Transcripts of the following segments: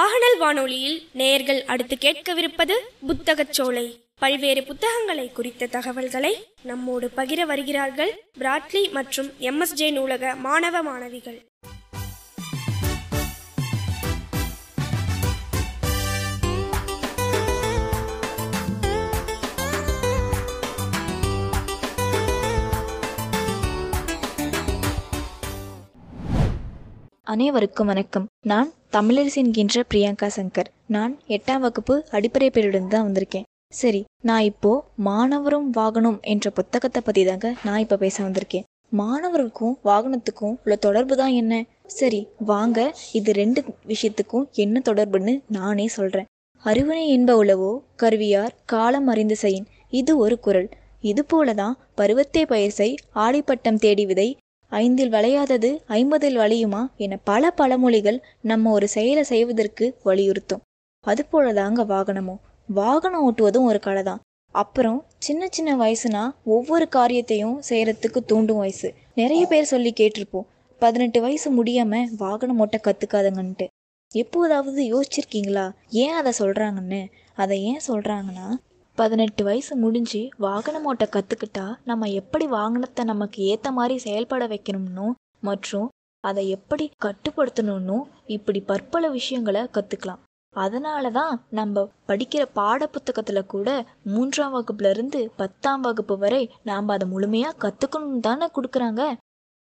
ஆகனல் வானொலியில் நேயர்கள் அடுத்து கேட்கவிருப்பது புத்தகச் சோலை. பல்வேறு புத்தகங்களை குறித்த தகவல்களை நம்மோடு பகிர வருகிறார்கள் பிராட்லி மற்றும் எம்எஸ்ஜே நூலக மாணவ மாணவிகள். அனைவருக்கும் வணக்கம். நான் தமிழரசி என்கின்ற பிரியங்கா சங்கர். நான் எட்டாம் வகுப்பு அடிப்படை பேருடன் தான் வந்திருக்கேன். சரி நான் இப்போ மாணவரும் வாகனம் என்ற புத்தகத்தை பற்றி தாங்க நான் இப்போ பேச வந்திருக்கேன். மாணவருக்கும் வாகனத்துக்கும் உள்ள தொடர்பு தான் என்ன? சரி வாங்க இது ரெண்டு விஷயத்துக்கும் என்ன தொடர்புன்னு நானே சொல்கிறேன் அறிவுரை என்ப உளவோ கருவியார் காலம் அறிந்து செயின் இது ஒரு குரல். இது போலதான் பருவத்தே பயிர் செய் ஆடிப்பட்டம் தேடி விதை ஐந்தில் வளையாதது ஐம்பதில் வளையுமா என பல பழமொழிகள் நம்ம ஒரு செயலை செய்வதற்கு வலியுறுத்தும். அது தாங்க வாகனமும் வாகனம் ஓட்டுவதும் ஒரு கலை தான் அப்புறம் சின்ன சின்ன வயசுனா ஒவ்வொரு காரியத்தையும் செய்யறதுக்கு தூண்டும் வயசு. நிறைய பேர் சொல்லி கேட்டிருப்போம். பதினெட்டு வயசு முடியாம வாகனம் ஓட்ட கத்துக்காதங்கன்ட்டு. எப்போதாவது யோசிச்சிருக்கீங்களா? ஏன் அதை சொல்றாங்கன்னு? அதை ஏன் சொல்றாங்கன்னா பதினெட்டு வயசு முடிஞ்சு வாகனம் ஓட்ட கற்றுக்கிட்டா நம்ம எப்படி வாகனத்தை நமக்கு ஏற்ற மாதிரி செயல்பட வைக்கணும்னும் மற்றும் அதை எப்படி கட்டுப்படுத்தணும்னும் இப்படி பற்பல விஷயங்களை கற்றுக்கலாம் அதனால தான் நம்ம படிக்கிற பாட புத்தகத்தில் கூட மூன்றாம் வகுப்புல இருந்து பத்தாம் வகுப்பு வரை நாம் அதை முழுமையாக கற்றுக்கணும் தானே கொடுக்குறாங்க.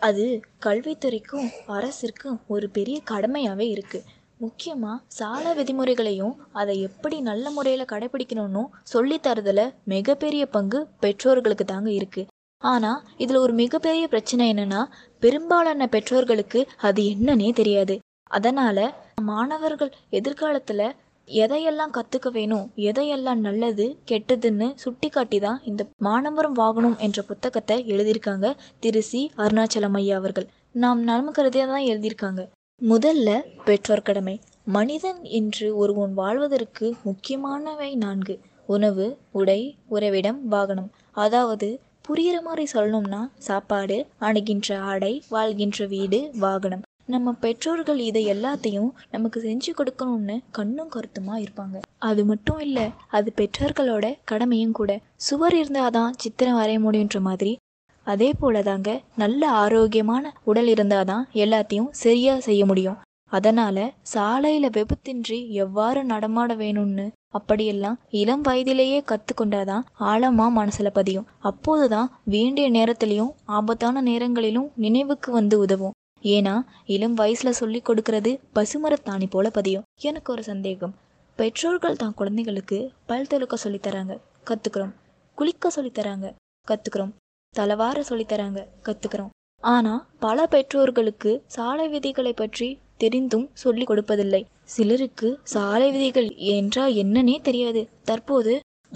அது கல்வித்துறைக்கும் அரசிற்கும் ஒரு பெரிய கடமையாகவே இருக்குது முக்கியமாக சாலை விதிமுறைகளையும் அதை எப்படி நல்ல முறையில் கடைப்பிடிக்கணுன்னும் சொல்லித்தரதில் மிகப்பெரிய பங்கு பெற்றோர்களுக்கு தாங்க இருக்குது ஆனால் இதில் ஒரு மிகப்பெரிய பிரச்சனை என்னென்னா பெரும்பாலான பெற்றோர்களுக்கு அது என்னன்னே தெரியாது. அதனால் மாணவர்கள் எதிர்காலத்தில் எதையெல்லாம் கற்றுக்க வேணும் எதையெல்லாம் நல்லது கெட்டதுன்னு சுட்டி காட்டி தான் இந்த மாணவரும் வாகனம் என்ற புத்தகத்தை எழுதியிருக்காங்க திரு சி. அருணாச்சலம் ஐயா அவர்கள். நாம் நலம் கருதியாக தான் எழுதியிருக்காங்க. முதல்ல பெற்றோர் கடமை. மனிதன் என்று ஒருவன் வாழ்வதற்கு முக்கியமானவை நான்கு. உணவு உடை உறைவிடம் வாகனம். அதாவது புரிகிற மாதிரி சொல்லணும்னா சாப்பாடு அணுகின்ற ஆடை வாழ்கின்ற வீடு வாகனம். நம்ம பெற்றோர்கள் இதை எல்லாத்தையும் நமக்கு செஞ்சு கொடுக்கணும்னு கண்ணும் கருத்துமா இருப்பாங்க. அது மட்டும் இல்லை அது பெற்றோர்களோட கடமையும் கூட. சுவர் இருந்தாதான் சித்திரம் வரைய முடியுன்ற மாதிரி அதே போல தாங்க நல்ல ஆரோக்கியமான உடல் இருந்தால் தான் எல்லாத்தையும் சரியாக செய்ய முடியும். அதனால சாலையில விபத்தின்றி எவ்வாறு நடமாட வேணும்னு அப்படியெல்லாம் இளம் வயதிலேயே கத்துக்கொண்டாதான் ஆழமா மனசுல பதியும். அப்போதுதான் வேண்டிய நேரத்திலையும் ஆபத்தான நேரங்களிலும் நினைவுக்கு வந்து உதவும். ஏன்னா இளம் வயசுல சொல்லி கொடுக்கறது பசுமரத்தாணி போல பதியும். எனக்கு ஒரு சந்தேகம். பெற்றோர்கள் தான் குழந்தைகளுக்கு பல் தொழுக்க சொல்லித்தராங்க கத்துக்கிறோம். குளிக்க சொல்லித்தராங்க கத்துக்கிறோம். தலவார சொல்லித்தராங்க கத்துக்கிறோம். ஆனா பல பெற்றோர்களுக்கு சாலை விதிகளை பற்றி தெரிந்தும் சொல்லி கொடுப்பதில்லை. சிலருக்கு சாலை விதிகள் என்றால் என்னன்னே தெரியாது. தற்போது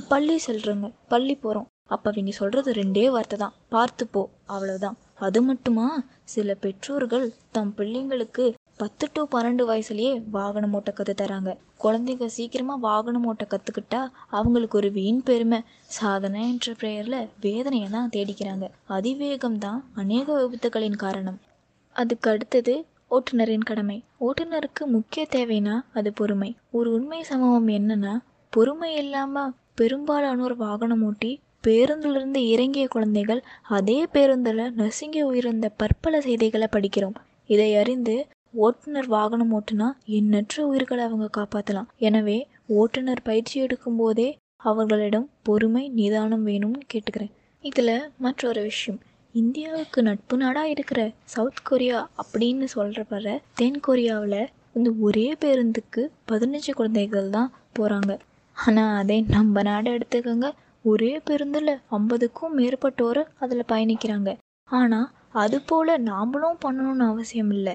பள்ளி செல்றோங்க பள்ளி போறோம். அப்ப அவங்க சொல்றது ரெண்டே வார்த்தை தான். பார்த்து போ அவ்வளவுதான். அது மட்டுமா? சில பெற்றோர்கள் தம் பிள்ளைங்களுக்கு பத்து டு பன்னெண்டு வயசுலயே வாகனம் ஓட்ட கத்து தராங்க. குழந்தைங்க சீக்கிரமா வாகனம் ஓட்ட கத்துக்கிட்டா அவங்களுக்கு ஒரு வீண் பெருமை. சாதனை என்ற பெயர்ல வேதனையை தான் தேடிக்கிறாங்க. அதிவேகம் தான் அநேக விபத்துகளின் காரணம். அதுக்கு அடுத்தது ஓட்டுநரின் கடமை. ஓட்டுநருக்கு முக்கிய தேவைனா அது பொறுமை. ஒரு உண்மை சம்பவம் என்னன்னா பொறுமை இல்லாம பெரும்பாலானோர் வாகனம் ஓட்டி பேருந்திலிருந்து இறங்கிய குழந்தைகள் அதே பேருந்தில் நசுங்கி உயிர்ந்த பற்பல செய்திகளை படிக்கிறோம். இதை அறிந்து ஓட்டுநர் வாகனம் ஓட்டுனா எண்ணற்ற உயிர்களை அவங்க காப்பாற்றலாம் எனவே ஓட்டுநர் பயிற்சி எடுக்கும் போதே அவர்களிடம் பொறுமை நிதானம் வேணும்னு கேட்டுக்கிறேன். இதில் மற்றொரு விஷயம். இந்தியாவுக்கு நட்பு நாடாக இருக்கிற சவுத் கொரியா அப்படின்னு சொல்கிறப்பற தென் கொரியாவில் வந்து ஒரே பேருந்துக்கு பதினஞ்சு குழந்தைகள் தான் போகிறாங்க ஆனால் அதே நம்ம நாடு எடுத்துக்கோங்க. ஒரே பேருந்தில் ஐம்பதுக்கும் மேற்பட்டோர் அதில் பயணிக்கிறாங்க. ஆனால் அது போல் நாமளும் பண்ணணும்னு அவசியம் இல்லை.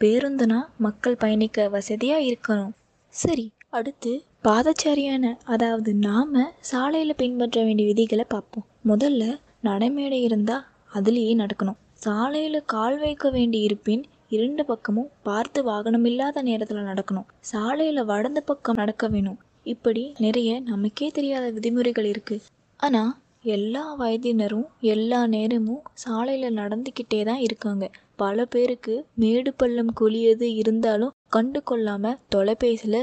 பேருந்துனா மக்கள் பயணிக்க வசதியாக இருக்கணும். சரி அடுத்து பாதச்சாரியான அதாவது நாம் சாலையில் பின்பற்ற வேண்டிய விதிகளை பார்ப்போம். முதல்ல நடைமேடை இருந்தால் அதுலேயே நடக்கணும். சாலையில் கால் வைக்க வேண்டி இருப்பின் இரண்டு பக்கமும் பார்த்து வாகனம் இல்லாத நேரத்தில் நடக்கணும். சாலையில் வடந்த பக்கம் நடக்க வேணும். இப்படி நிறைய நமக்கே தெரியாத விதிமுறைகள் இருக்குது ஆனால் எல்லா வயதினரும் எல்லா நேரமும் சாலையில் நடந்துக்கிட்டே தான் இருக்காங்க. பல பேருக்கு மேடு பள்ளம் குழியது இருந்தாலும் கண்டு கொள்ளாமல் தொலைபேசியில்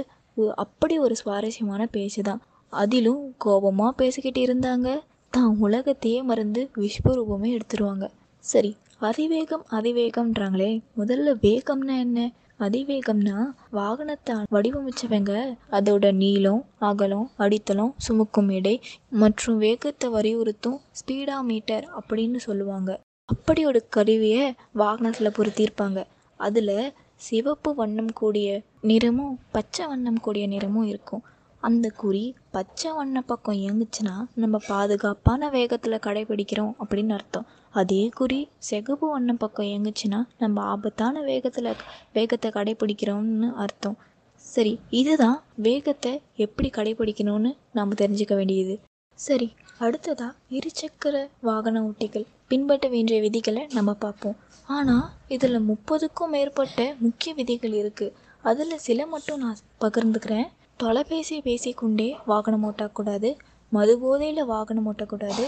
அப்படி ஒரு சுவாரஸ்யமான பேச்சு தான். அதிலும் கோபமாக பேசிக்கிட்டு இருந்தாங்க. தான் உலகத்தையே மறந்து விஸ்வரூபமே எடுத்துருவாங்க. சரி அதிவேகம் அதிவேகம்ன்றாங்களே முதல்ல வேகம்னா என்ன? அதிவேகம்னா வாகனத்தை வடிவமைச்சவங்க அதோட நீளம் அகலம் அடித்தளம் சுமக்கும் எடை மற்றும் வேகத்தை வலியுறுத்தும் ஸ்பீடா மீட்டர் அப்படின்னு சொல்லுவாங்க. அப்படி ஒரு கருவியை வாகனத்தில் பொருத்தியிருப்பாங்க. அதில் சிவப்பு வண்ணம் கூடிய நிறமும் பச்சை வண்ணம் கூடிய நிறமும் இருக்கும். அந்த குறி பச்சை வண்ண பக்கம் இயங்குச்சுன்னா நம்ம பாதுகாப்பான வேகத்தில் கடைபிடிக்கிறோம் அப்படின்னு அர்த்தம். அதே குறி சிகப்பு வண்ண பக்கம் இயங்குச்சுன்னா நம்ம ஆபத்தான வேகத்தில் வேகத்தை கடைபிடிக்கிறோம்னு அர்த்தம். சரி இதுதான் வேகத்தை எப்படி கடைபிடிக்கணும்னு நாம் தெரிஞ்சுக்க வேண்டியது. சரி அடுத்ததா இருசக்கர வாகன ஓட்டிகள் பின்பற்ற வேண்டிய விதிகளை நம்ம பார்ப்போம். ஆனால் இதில் முப்பதுக்கும் மேற்பட்ட முக்கிய விதிகள் இருக்குது அதில் சில மட்டும் நான் பகிர்ந்துக்கிறேன். தொலைபேசி பேசிக்கொண்டே வாகனம் ஓட்டக்கூடாது மது போதையில் வாகனம் ஓட்டக்கூடாது.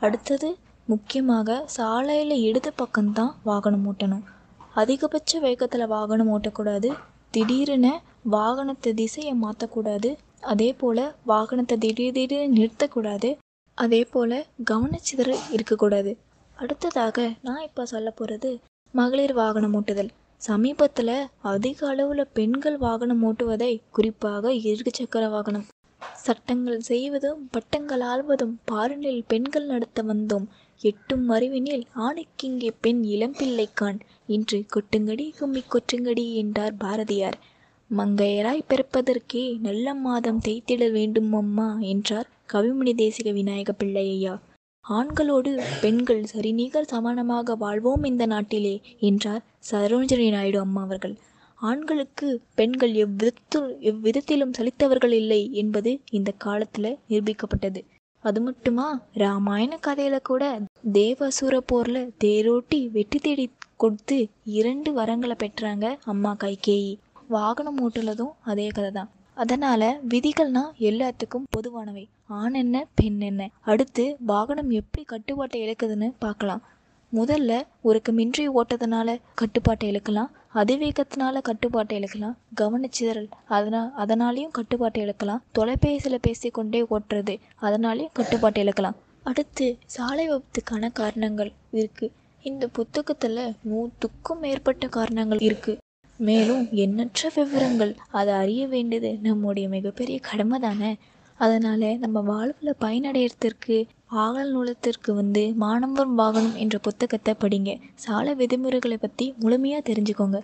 அடுத்தது முக்கியமாக சாலையில் இடது பக்கம்தான் வாகனம் ஓட்டணும். அதிகபட்ச வேகத்தில் வாகனம் ஓட்டக்கூடாது. திடீரென வாகனத்தை திசையை மாற்றக்கூடாது அதே போல் வாகனத்தை திடீர் திடீர்னு நிறுத்தக்கூடாது. அதே போல் கவனச்சிதறல் இருக்கக்கூடாது. அடுத்ததாக நான் இப்போ சொல்ல போகிறது மகளிர் வாகனம் ஓட்டுதல். சமீபத்தில் அதிக அளவில் பெண்கள் வாகனம் ஓட்டுவதை குறிப்பாக இருசக்கர வாகனம். சட்டங்கள் செய்வதும் பட்டங்கள் ஆள்வதும் பாருனில் பெண்கள் நடத்த வந்தோம். எட்டும் அறிவினில் ஆணைக்கிங்கே பெண் இளம்பிள்ளைக்கான் இன்று கொட்டுங்கடி கும்மி கொற்றுங்கடி என்றார் பாரதியார். மங்கையராய் பிறப்பதற்கே நல்ல மாதம் தேய்த்திட வேண்டும் அம்மா என்றார் கவிமணி தேசிக விநாயக பிள்ளையா ஆண்களோடு பெண்கள் சரிநிகர் சமானமாக வாழ்வோம் இந்த நாட்டிலே என்றார் சரோஜினி நாயுடு அம்மா அவர்கள். ஆண்களுக்கு பெண்கள் எவ்விதத்தில் எவ்விதத்திலும் சலித்தவர்கள் இல்லை என்பது இந்த காலத்தில் நிரூபிக்கப்பட்டது. அது மட்டுமா? ராமாயண கதையில கூட தேவசூர போர்ல தேரோட்டி வெற்றி தேடி கொடுத்து இரண்டு வரங்களை பெற்றாங்க அம்மா கைகேயி. வாகனம் ஓட்டுலதும் அதே கதை தான் அதனால விதிகள்னா எல்லாத்துக்கும் பொதுவானவை. ஆண் என்ன பெண் என்ன? அடுத்து வாகனம் எப்படி கட்டுப்பாட்டை இழக்குதுன்னு பார்க்கலாம். முதல்ல ஒருக்கு மின்றி ஓட்டதுனால கட்டுப்பாட்டை இழக்கலாம். அதிவேகத்தினால கட்டுப்பாட்டை இழக்கலாம். கவனச்சிதறல். அதனால் அதனாலையும் கட்டுப்பாட்டை இழக்கலாம். தொலைபேசியில் பேசிக்கொண்டே ஓட்டுறது. அதனாலையும் கட்டுப்பாட்டை இழக்கலாம். அடுத்து சாலை விபத்துக்கான காரணங்கள் இருக்கு. இந்த புத்தகத்தில் நூற்றுக்கும் மேற்பட்ட காரணங்கள் இருக்கு. மேலும் எண்ணற்ற விவரங்கள். அதை அறிய வேண்டியது நம்முடைய மிகப்பெரிய கடமை தானே? அதனால் நம்ம வாழ்வில் பயனடைகிறதுக்கு ஆகல் நூலத்திற்கு வந்து மாணவர் வாகனம் என்ற புத்தகத்தை படிங்க. சால விதிமுறைகளை பற்றி முழுமையாக தெரிஞ்சுக்கோங்க.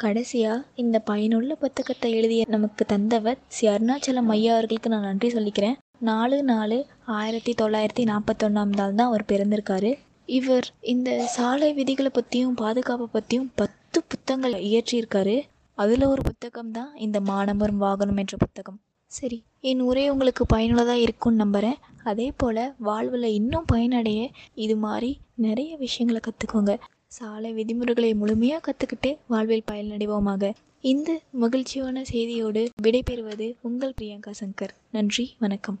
கடைசியாக இந்த பயனுள்ள புத்தகத்தை எழுதிய நமக்கு தந்தவர் ஸ்ரீ அருணாச்சலம் ஐயா அவர்களுக்கு நான் நன்றி சொல்லிக்கிறேன். நாலு நாலு ஆயிரத்தி தொள்ளாயிரத்தி நாற்பத்தொன்னாம் நாள் தான் அவர் பிறந்திருக்காரு. இவர் இந்த சாலை விதிகளை பற்றியும் பாதுகாப்பை பற்றியும் பத்து புத்தகங்கள் இயற்றியிருக்காரு. அதில் ஒரு புத்தகம் தான் இந்த மாணவரும் வாகனம் என்ற புத்தகம். சரி என் உரை உங்களுக்கு பயனுள்ளதாக இருக்கும்னு நம்புகிறேன் அதே போல் வாழ்வில் இன்னும் பயனடைய இது மாதிரி நிறைய விஷயங்களை கற்றுக்கோங்க சாலை விதிமுறைகளை முழுமையாக கற்றுக்கிட்டு வாழ்வில் பயனடைவோமாக. இந்த மகிழ்ச்சியான செய்தியோடு விடைபெறுவது உங்கள் பிரியங்கா சங்கர். நன்றி வணக்கம்.